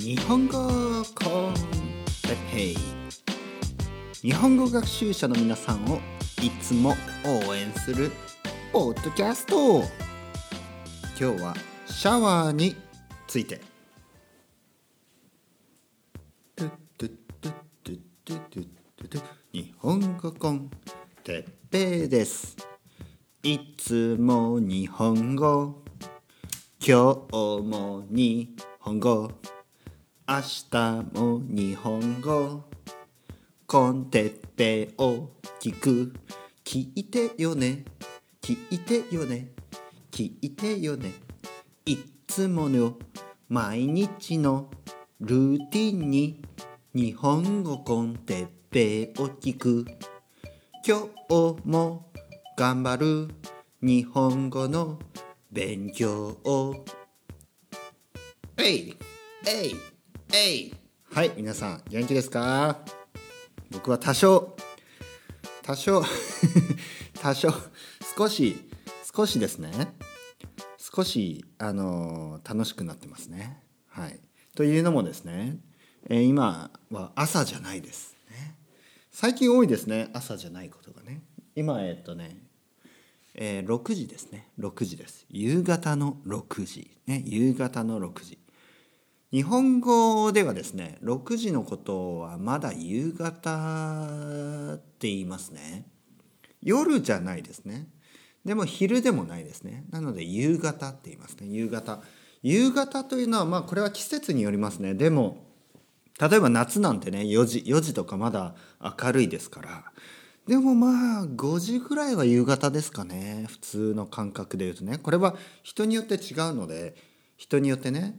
日本語 con Teppei 日本語学習者の皆さんをいつも応援するポッドキャスト。今日はシャワーについて。トゥトゥトゥトゥトゥトゥトゥ日本語 con Teppei です。いつも日本語。今日も日本語。明日も日本語。コンテッペを聞く。聞いてよね。聞いてよね。聞いてよね。いつもの毎日のルーティンに日本語コンテッペを聞く。今日も頑張る日本語の勉強をえいえいえいはい皆さん元気ですか？僕は多少多少 多少少し少しですね。少しあの楽しくなってますね。はい。というのもですね、えー今は朝じゃないです、ね、最近多いですね朝じゃないことがね。今えっとねえー6時ですね。6時です。夕方の6時。ね夕方の6時。日本語ではですね6時のことはまだ夕方って言いますね。夜じゃないですね。でも昼でもないですね。なので夕方って言いますね。夕方。夕方というのはまあこれは季節によりますね。でも例えば夏なんてね4時4時とかまだ明るいですから。でもまあ5時ぐらいは夕方ですかね。普通の感覚で言うとね。これは人によって違うので人によってね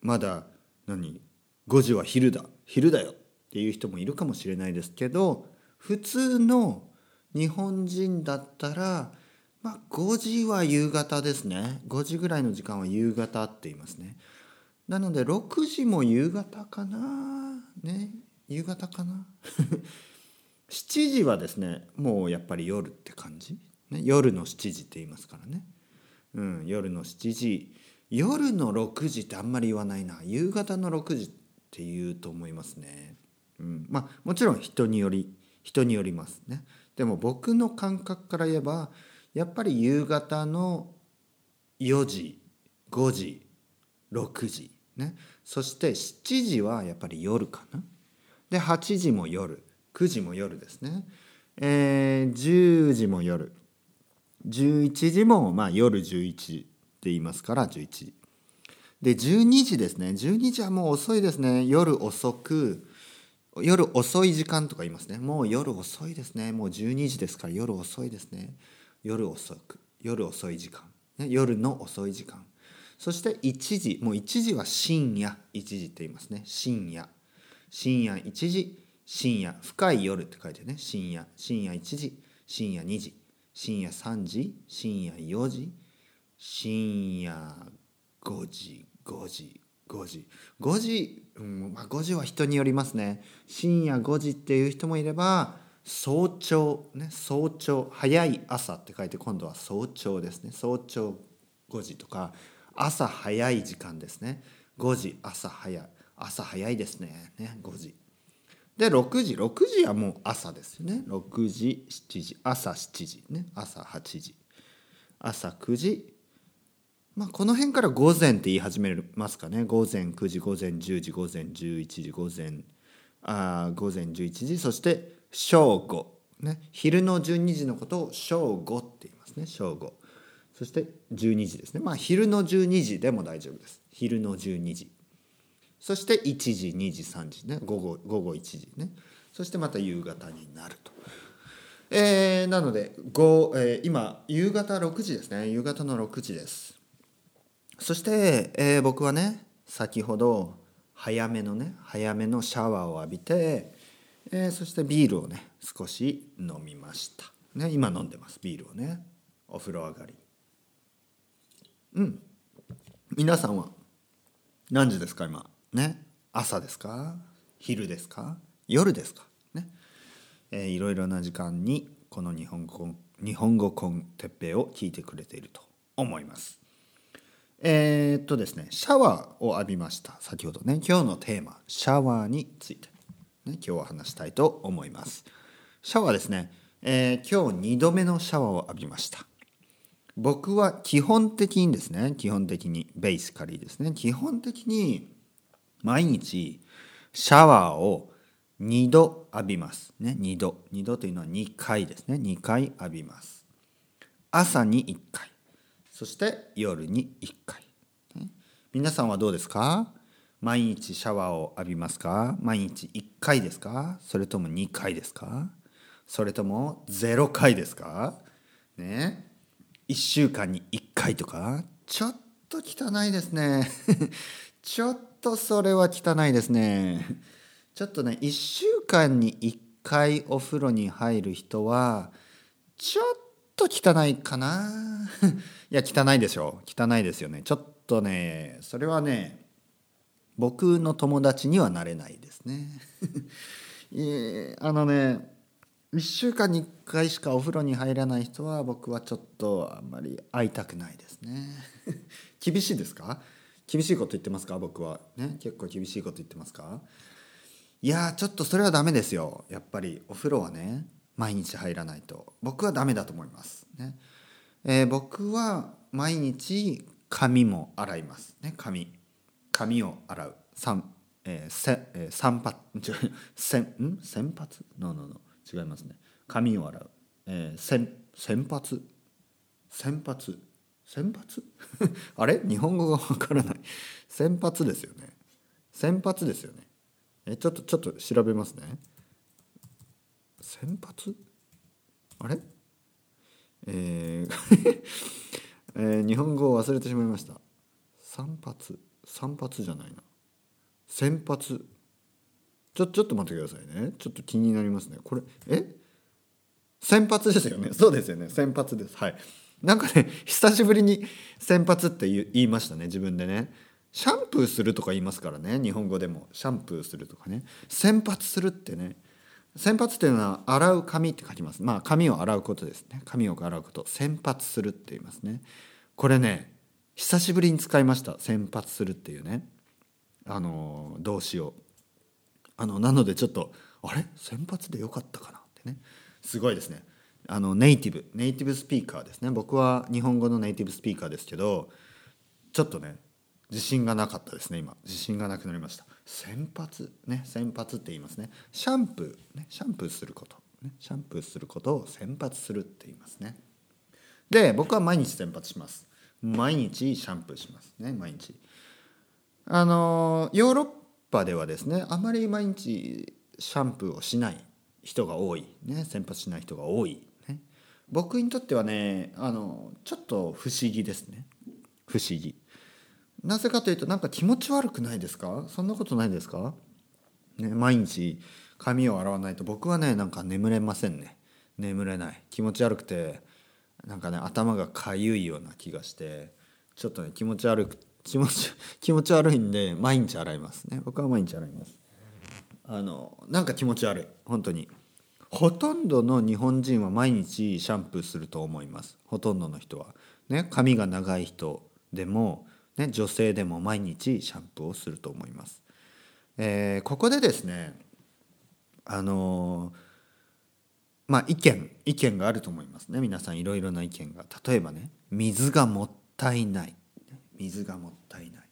まだ何？5時は昼だ。昼だよっていう人もいるかもしれないですけど普通の日本人だったらまあ5時は夕方ですね。5時ぐらいの時間は夕方って言いますね。なので6時も夕方かな？ね？夕方かな？7時はですねもうやっぱり夜って感じ、ね、夜の7時って言いますからね、うん、夜の7時。夜の6時ってあんまり言わないな。夕方の6時って言うと思いますね、うん、まあもちろん人により人によりますね。でも僕の感覚から言えばやっぱり夕方の4時5時6時ね。そして7時はやっぱり夜かな。で8時も夜9時も夜ですね、えー10時も夜。11時もまあ夜11時。って言いますから11時。で12時ですね。12時はもう遅いですね。夜遅く夜遅い時間とか言いますね。もう夜遅いですね。もう12時ですから夜遅いですね。夜遅く夜遅い時間、ね、夜の遅い時間。そして1時。もう1時は深夜1時って言いますね。深夜。深夜1時。深夜深い夜って書いてね。深夜深夜1時。深夜2時。深夜3時。深夜4時。深夜5時5時5時。5時、うんまあ、5時は人によりますね。深夜5時っていう人もいれば早朝ね早朝早い朝って書いて今度は早朝ですね。早朝5時とか朝早い時間ですね。5時朝早い朝早いですね。ね5時。で6時6時はもう朝ですよね。6時7時朝7時ね朝8時。朝9時まあこの辺から午前って言い始めますかね。午前9時午前10時午前11時午前あ午前11時そして正午。ね。昼の12時のことを正午って言いますね。正午。そして12時ですね。まあ昼の12時でも大丈夫です。昼の12時。そして1時2時3時。ね。午後午後1時ね。そしてまた夕方になると。えーなので、えー今夕方6時ですね。夕方の6時です。そして、えー僕はね先ほど早めのね早めのシャワーを浴びて、えーそしてビールをね少し飲みました。ね今飲んでますビールをね。お風呂上がり。うん。皆さんは何時ですか今？ね？朝ですか？昼ですか？夜ですか？ね、えーいろいろな時間にこの日本語日本語コンテッペイを聞いてくれていると思います、えー、っとですねシャワーを浴びました。先ほどね今日のテーマシャワーについて、ね、今日は話したいと思います。シャワーですね、えー、今日2度目のシャワーを浴びました。僕は基本的にですね基本的にベースカリーですね。基本的に毎日シャワーを2度浴びます。ね2度。2度というのは2回ですね。2回浴びます。朝に1回。そして夜に1回、皆さんはどうですか？毎日シャワーを浴びますか？毎日1回ですか？それとも2回ですか？それとも0回ですか？ね。1週間に1回とか？ちょっと汚いですね。ちょっとそれは汚いですね。ちょっとね1週間に1回お風呂に入る人はちょっと汚いかな。いや汚いでしょ汚いですよね。ちょっとねそれはね僕の友達にはなれないですね。あのね1週間に1回しかお風呂に入らない人は僕はちょっとあんまり会いたくないですね。厳しいですか？厳しいこと言ってますか？僕は。ね？結構厳しいこと言ってますか？いやちょっとそれはダメですよ。やっぱりお風呂はね。毎日入らないと。僕はダメだと思います。ね、えー、僕は毎日髪も洗います。ね。髪。髪を洗う。三えー、せ、えー、散髪せん洗髪 no, no, no 違いますね。髪を洗う、えー、洗洗髪洗髪洗髪あれ？日本語がわからない。洗髪ですよね。洗髪ですよね。えちょっとちょっと調べますね。先発？あれ？えー えー、日本語を忘れてしまいました。散髪散髪じゃないな。先発？ちょちょっと待ってくださいね。ちょっと気になりますね。これえ？先発ですよね。そうですよね。先発です。はい。なんかね久しぶりに先発って言いましたね。自分でね。シャンプーするとか言いますからね。日本語でも。シャンプーするとかね。洗髪するってね。洗髪っていうのは洗う髪って書きます。まあ髪を洗うことですね。髪を洗うこと。洗髪するって言いますね。これね久しぶりに使いました。洗髪するっていうね。あの動詞を。あのなのでちょっとあれ？洗髪でよかったかなってね。すごいですね。あのネイティブ。ネイティブスピーカーですね。僕は日本語のネイティブスピーカーですけどちょっとね自信がなかったですね今。自信がなくなりました。洗髪ね洗髪って言いますね。シャンプーねシャンプーすること、ね、シャンプーすることを洗髪するって言いますね。で僕は毎日洗髪します。毎日シャンプーしますね毎日。あのヨーロッパではですねあまり毎日シャンプーをしない人が多い。ね洗髪しない人が多い、ね、僕にとってはねあのちょっと不思議ですね。不思議。なぜかというとなんか気持ち悪くないですか？そんなことないですか、ね、毎日髪を洗わないと僕はねなんか眠れませんね。眠れない。気持ち悪くてなんかね頭がかゆいような気がしてちょっとね気持ち悪く気持ち 気持ち悪いんで毎日洗いますね。僕は毎日洗います。あのなんか気持ち悪い。本当に。ほとんどの日本人は毎日シャンプーすると思います。ほとんどの人は。ね髪が長い人でもね、女性でも毎日シャンプーをすると思います。えー、ここでですねあのまあ意見意見があると思いますね。皆さんいろいろな意見が。例えばね水がもったいない。水がもったいない。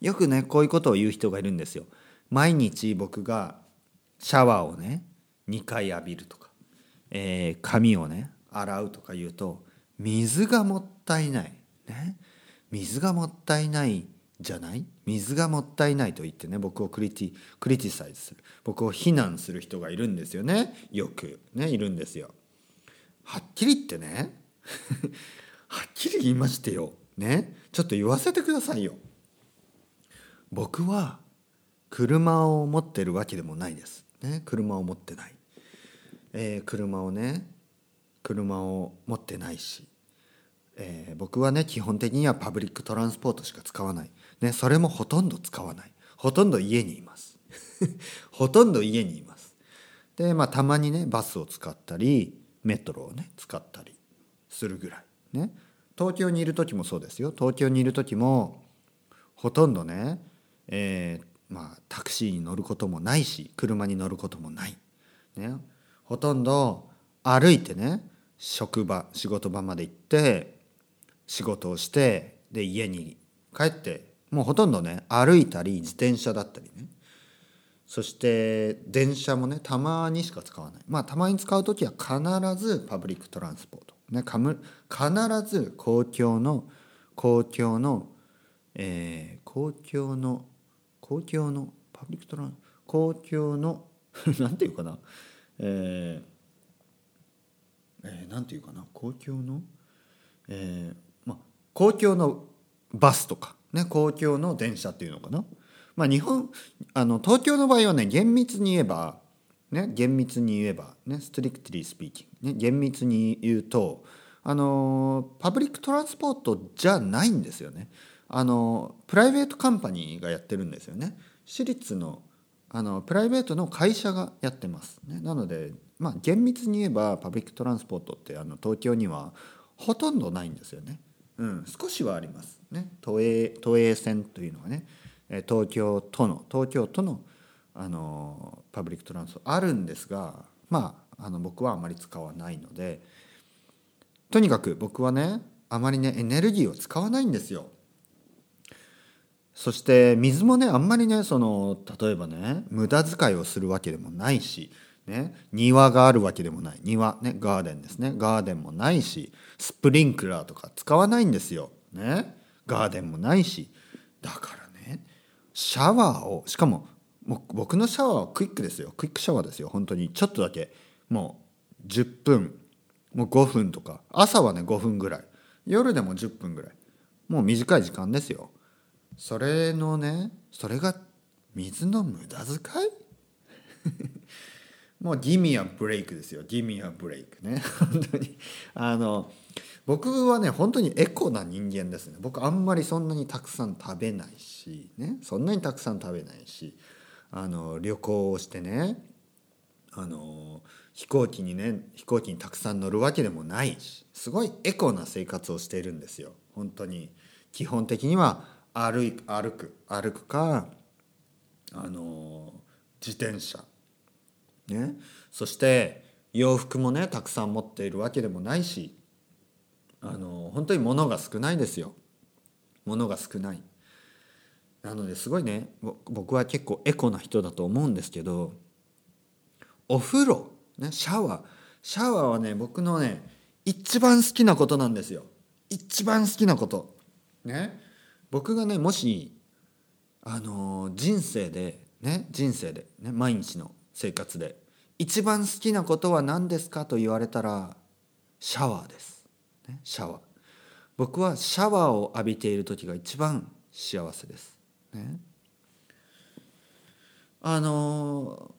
よくねこういうことを言う人がいるんですよ。毎日僕がシャワーをね2回浴びるとか、えー、髪をね洗うとか言うと水がもったいない。ね。水がもったいないじゃない？水がもったいないと言ってね僕をクリティクリティサイズする。僕を非難する人がいるんですよね。よく。ねいるんですよ。はっきり言ってね。はっきり言いましてよ。ね。ちょっと言わせてくださいよ。僕は車を持ってるわけでもないです。ね、車を持ってない。えー、車をね車を持ってないし。えー、僕はね基本的にはパブリックトランスポートしか使わない、ね、それもほとんど使わない。ほとんど家にいます。ほとんど家にいます。でまあたまにねバスを使ったりメトロをね使ったりするぐらい。ね。東京にいる時もそうですよ。東京にいる時もほとんどね、えー、まあ、タクシーに乗ることもないし車に乗ることもない、ね、ほとんど歩いてね職場仕事場まで行って仕事をしてで家に帰ってもうほとんどね歩いたり自転車だったりね。そして電車もねたまにしか使わない。まあたまに使う時は必ずパブリックトランスポート、ね、かむ必ず公共の公共の、えー、公共の公共のパブリックトランス公共の なんていうかな。えー、えー、なんていうかな。公共の？えー、公共のバスとかね公共の電車っていうのかな。まあ、日本あの東京の場合はね厳密に言えば、ね、厳密に言えば、ね、ストリクトリースピーキング、ね、厳密に言うとあのパブリックトランスポートじゃないんですよね。あのプライベートカンパニーがやってるんですよね。私立のあのプライベートの会社がやってます、ね、なので、まあ、厳密に言えばパブリックトランスポートってあの東京にはほとんどないんですよね、うん、少しはありますね都営都営線というのはね東京都の東京都のあのパブリックトランスあるんですがまああの僕はあまり使わないのでとにかく僕はねあまりねエネルギーを使わないんですよ。そして水もねあんまりねその例えばね無駄遣いをするわけでもないし、ね、庭があるわけでもない。庭ねガーデンですね。ガーデンもないしスプリンクラーとか使わないんですよ。ね、ガーデンもないし。だからねシャワーをしかもも僕のシャワーはクイックですよ。クイックシャワーですよ。本当に。ちょっとだけ。もう10分。もう5分とか。朝はね5分ぐらい。夜でも10分ぐらい。もう短い時間ですよ。それのねそれが水の無駄遣い？もうギミアブレイクですよ。ギミアブレイクね。本当に。あの僕はね本当にエコな人間ですね。僕あんまりそんなにたくさん食べないしね。そんなにたくさん食べないしあの旅行をしてねあの飛行機にね飛行機にたくさん乗るわけでもないしすごいエコな生活をしているんですよ。本当に。基本的には歩く歩く歩くかあの自転車。ね。そして洋服もねたくさん持っているわけでもないしあの本当に物が少ないですよ。物が少ない。なのですごいね僕は結構エコな人だと思うんですけどお風呂、ね、シャワー。シャワーはね僕のね一番好きなことなんですよ。一番好きなこと。ね。僕がねもしあの人生でね人生でね毎日の生活で。一番好きなことは何ですかと言われたらシャワーです。ね、シャワー。僕はシャワーを浴びている時が一番幸せです、ね、あの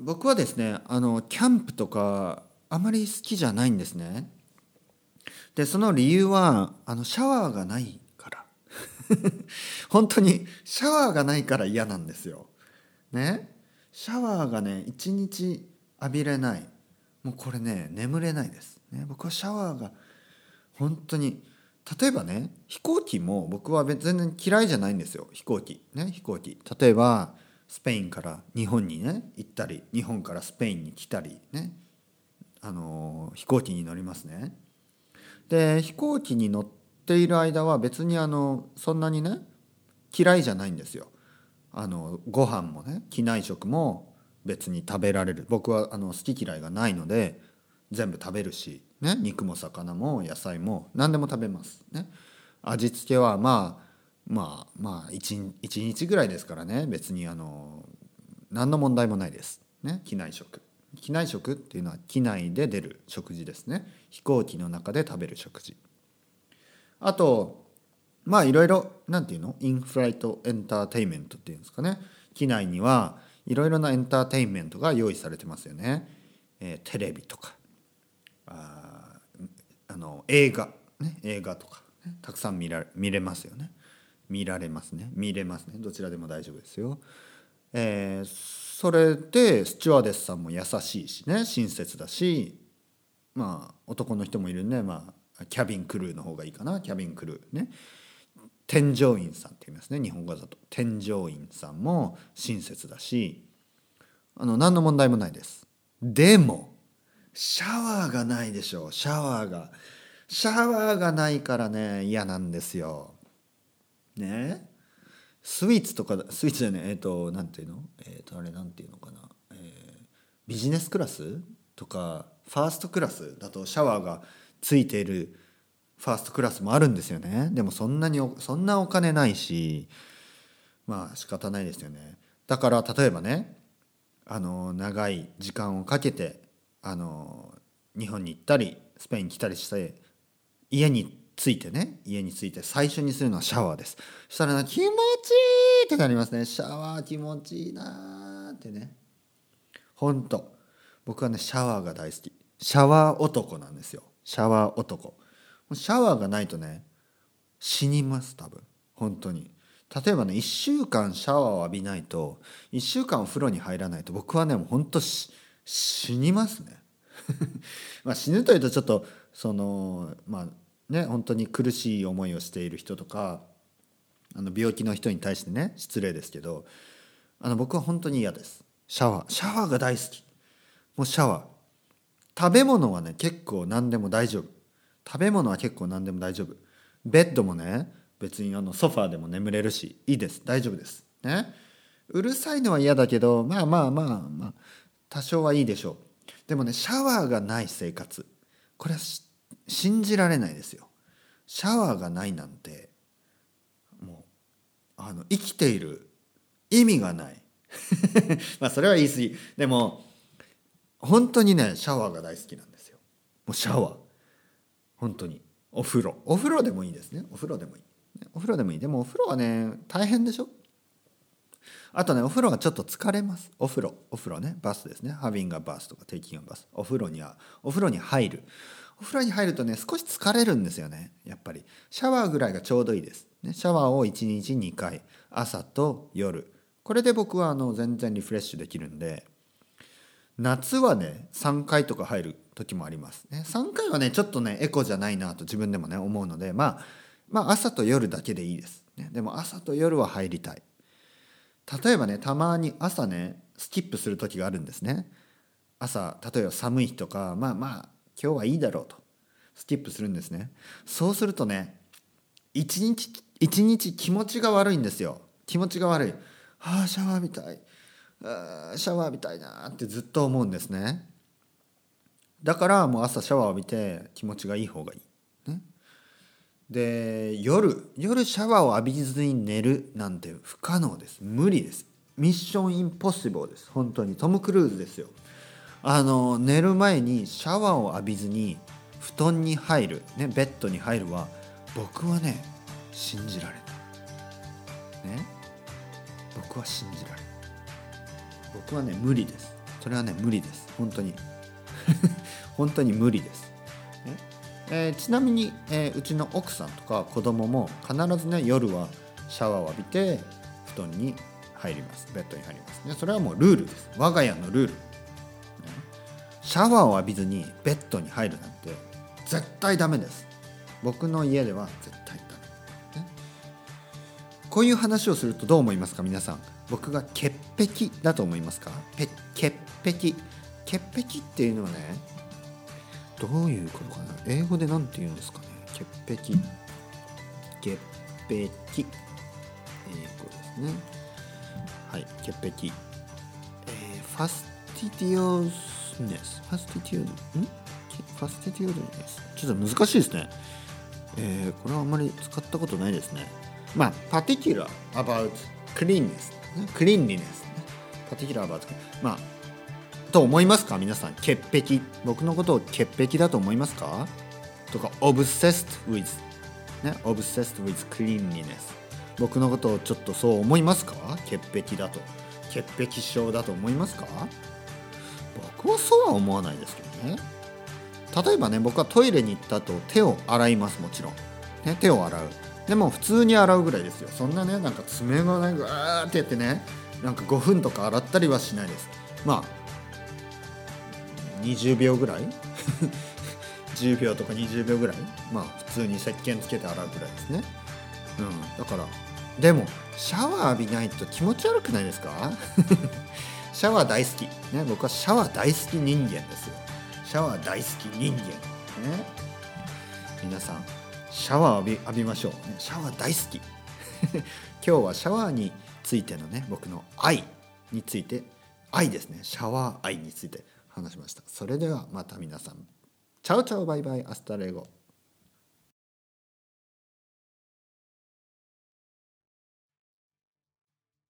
僕はですねあのキャンプとかあまり好きじゃないんですね。でその理由はあのシャワーがないから。本当にシャワーがないから嫌なんですよ。ね。シャワーがね一日浴びれない。もうこれね眠れないです、ね、僕はシャワーが本当に例えばね飛行機も僕は全然嫌いじゃないんですよ。飛行機。ね飛行機。例えばスペインから日本にね行ったり日本からスペインに来たりねあの飛行機に乗りますね。で飛行機に乗っている間は別にあのそんなにね嫌いじゃないんですよ。あのご飯もね機内食も別に食べられる僕はあの好き嫌いがないので全部食べるしね、肉も魚も野菜も何でも食べます。ね、味付けはまあまあまあ 1, 1日ぐらいですからね別にあの何の問題もないです。ね、機内食。機内食っていうのは機内で出る食事ですね。飛行機の中で食べる食事。あとまあいろいろ何て言うの？インフライトエンターテインメントっていうんですかね。機内にはいろいろなエンターテインメントが用意されてますよね。えー、テレビとか。ああの映画、ね、映画とか、ね、たくさん見られ見れますよね。見られますね。見れますね。どちらでも大丈夫ですよ。えー、それでスチュワーデスさんも優しいしね。親切だし。まあ男の人もいるんでまあキャビンクルーの方がいいかな。キャビンクルーね。添乗員さんって言いますね。日本語だと。添乗員さんも親切だしあの何の問題もないです。でもシャワーがないでしょう。シャワーが。シャワーがないからね嫌なんですよ。ね？スイーツとかスイーツじゃないえっ、ー、と何ていうの？えっ、ー、とあれ何ていうのかな、えー、ビジネスクラスとかファーストクラスだとシャワーがついているファーストクラスもあるんですよね。でもそんなにそんなお金ないしまあ仕方ないですよね。だから例えばねあの長い時間をかけてあの日本に行ったりスペインに来たりして家に着いてね家に着いて最初にするのはシャワーです。そしたらな気持ちいいってなりますね。シャワー気持ちいいなってね。ほんと僕はねシャワーが大好き。シャワー男なんですよ。シャワー男。シャワーがないとね死にます多分。本当に。例えばね1週間シャワーを浴びないと1週間お風呂に入らないと僕はねもう本当死にますね。まあ死ぬというとちょっとそのまあね本当に苦しい思いをしている人とかあの病気の人に対してね失礼ですけどあの僕は本当に嫌です。シャワー。シャワーが大好き。もうシャワー。食べ物はね結構何でも大丈夫。食べ物は結構何でも大丈夫。ベッドもね別にあのソファーでも眠れるしいいです。大丈夫です。ね。うるさいのは嫌だけどまあまあまあまあ多少はいいでしょう。でもねシャワーがない生活。これは信じられないですよ。シャワーがないなんてもうあの生きている意味がない。まあそれは言い過ぎ。でも本当にねシャワーが大好きなんですよ。もうシャワー。本当に。お風呂。お風呂でもいいですね。お風呂でもいい。お風呂でもいい。でもお風呂はね大変でしょ？あとねお風呂はちょっと疲れます。お風呂。お風呂ね。バスですね。ハビングバスとかテイキングバス。お風呂にはお風呂に入る。お風呂に入るとね少し疲れるんですよね。やっぱり。シャワーぐらいがちょうどいいです、ね、シャワーを1日2回。朝と夜。これで僕はあの全然リフレッシュできるんで。夏はね3回とか入る時もありますね。3回はねちょっとねエコじゃないなと自分でもね思うのでまあまあ朝と夜だけでいいです、ね、でも朝と夜は入りたい。例えばねたまに朝ねスキップする時があるんですね。朝例えば寒い日とかまあまあ今日はいいだろうとスキップするんですね。そうするとね一日一日気持ちが悪いんですよ。気持ちが悪い。ああシャワー浴びたい。あシャワー浴びたいなってずっと思うんですね。だからもう朝シャワー浴びて気持ちがいい方がいい、ね、で夜夜シャワーを浴びずに寝るなんて不可能です。無理です。ミッションインポッシブルです。本当に。トム・クルーズですよ。あの寝る前にシャワーを浴びずに布団に入る、ね、ベッドに入るは僕はね信じられない。ね。僕は信じられない。僕はね無理です。それはね無理です。本当に。本当に無理です、ね。えー、ちなみに、えー、うちの奥さんとか子供も必ずね夜はシャワーを浴びて布団に入ります。ベッドに入ります。ねそれはもうルールです。我が家のルール、ね、シャワーを浴びずにベッドに入るなんて絶対ダメです。僕の家では絶対ダメ、ね、こういう話をするとどう思いますか皆さん。僕が潔癖だと思いますか？潔癖。潔癖っていうのはねどういうことかな？英語で何て言うんですかね？潔癖。潔癖。英語ですね。はい潔癖、えー、ファスティティオスネスファスティティオドん？ファスティティオドネスちょっと難しいですね。えー、これはあんまり使ったことないですね。まあ particular about cleanness クリーンリネス、ね、パティキュラーバーまあと思いますか？皆さん潔癖。僕のことを潔癖だと思いますか？とか obsessed with ね？obsessed with cleanliness 僕のことをちょっとそう思いますか？潔癖だと。潔癖症だと思いますか？僕はそうは思わないですけどね。例えばね僕はトイレに行った後手を洗いますもちろん、ね、手を洗う。でも普通に洗うぐらいですよ。そんなねなんか爪がねぐわーってやってねなんか5分とか洗ったりはしないです。まあ20秒ぐらい？10秒とか20秒ぐらい？まあ普通に石鹸つけて洗うぐらいですね。うん、だからでもシャワー浴びないと気持ち悪くないですか？シャワー大好き、ね、僕はシャワー大好き人間ですよ。シャワー大好き人間、ね、皆さんシャワー浴び浴びましょう、ね、シャワー大好き。今日はシャワーについてのね僕の愛について愛ですね。シャワー愛について。話しました。それではまた皆さん。チャオチャオバイバイ。 Hasta luego。